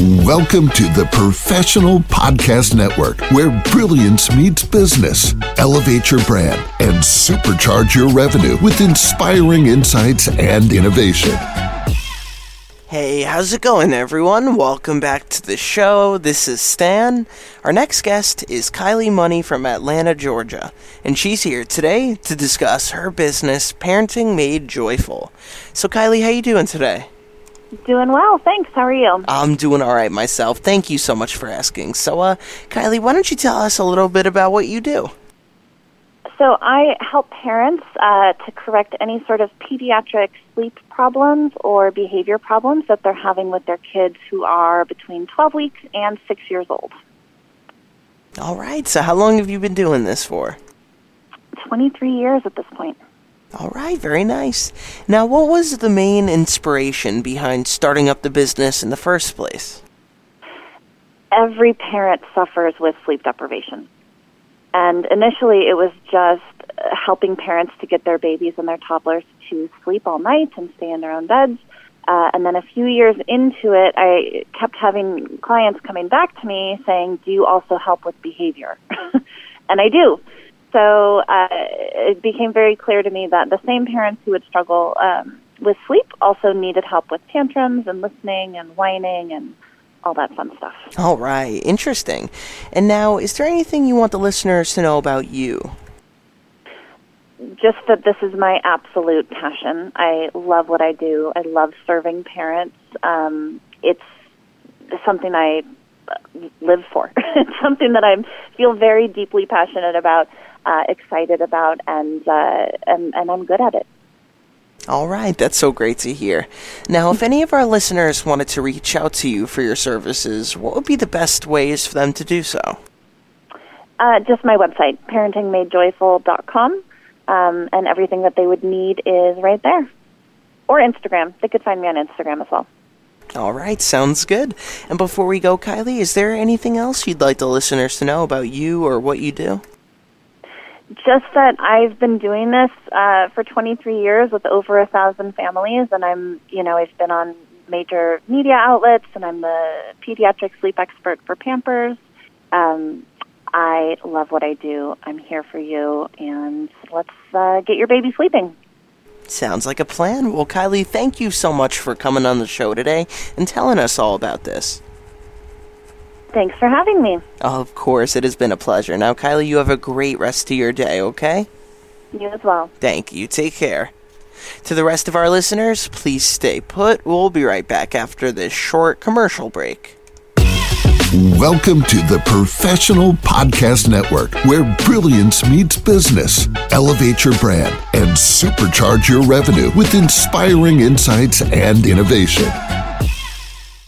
Welcome to the Professional Podcast Network, where brilliance meets business. Elevate your brand and supercharge your revenue with inspiring insights and innovation. Hey, how's it going, everyone? Welcome back to the show. This is Stan. Our next guest is Kylee Money from Atlanta, Georgia, and she's here today to discuss her business, Parenting Made Joyful. So, Kylee, how you doing today? Doing well, thanks. How are you? I'm doing all right myself. Thank you so much for asking. So, uh, Kylee, why don't you tell us a little bit about what you do? So, I help parents uh, to correct any sort of pediatric sleep problems or behavior problems that they're having with their kids who are between 12 weeks and 6 years old. All right. So, how long have you been doing this for? 23 years at this point. All right, very nice. Now, what was the main inspiration behind starting up the business in the first place? Every parent suffers with sleep deprivation. And initially, it was just helping parents to get their babies and their toddlers to sleep all night and stay in their own beds. Uh, and then a few years into it, I kept having clients coming back to me saying, Do you also help with behavior? and I do so uh, it became very clear to me that the same parents who would struggle um, with sleep also needed help with tantrums and listening and whining and all that fun stuff. All right, interesting. And now, is there anything you want the listeners to know about you? Just that this is my absolute passion. I love what I do. I love serving parents. Um, it's something I live for. it's something that I feel very deeply passionate about uh, excited about, and, uh, and and I'm good at it. All right, that's so great to hear. Now, if any of our listeners wanted to reach out to you for your services, what would be the best ways for them to do so? Uh, just my website, parentingmadejoyful.com, um, and everything that they would need is right there. Or Instagram. They could find me on Instagram as well. All right, sounds good. And before we go, Kylee, is there anything else you'd like the listeners to know about you or what you do? Just that I've been doing this uh, for 23 years with over a thousand families, and I'm, you know, I've been on major media outlets, and I'm the pediatric sleep expert for Pampers. Um, I love what I do. I'm here for you, and let's uh, get your baby sleeping. Sounds like a plan. Well, Kylee, thank you so much for coming on the show today and telling us all about this. Thanks for having me. Of course, it has been a pleasure. Now, Kylee, you have a great rest of your day, okay? You as well. Thank you. Take care. To the rest of our listeners, please stay put. We'll be right back after this short commercial break. Welcome to the Professional Podcast Network, where brilliance meets business. Elevate your brand and supercharge your revenue with inspiring insights and innovation.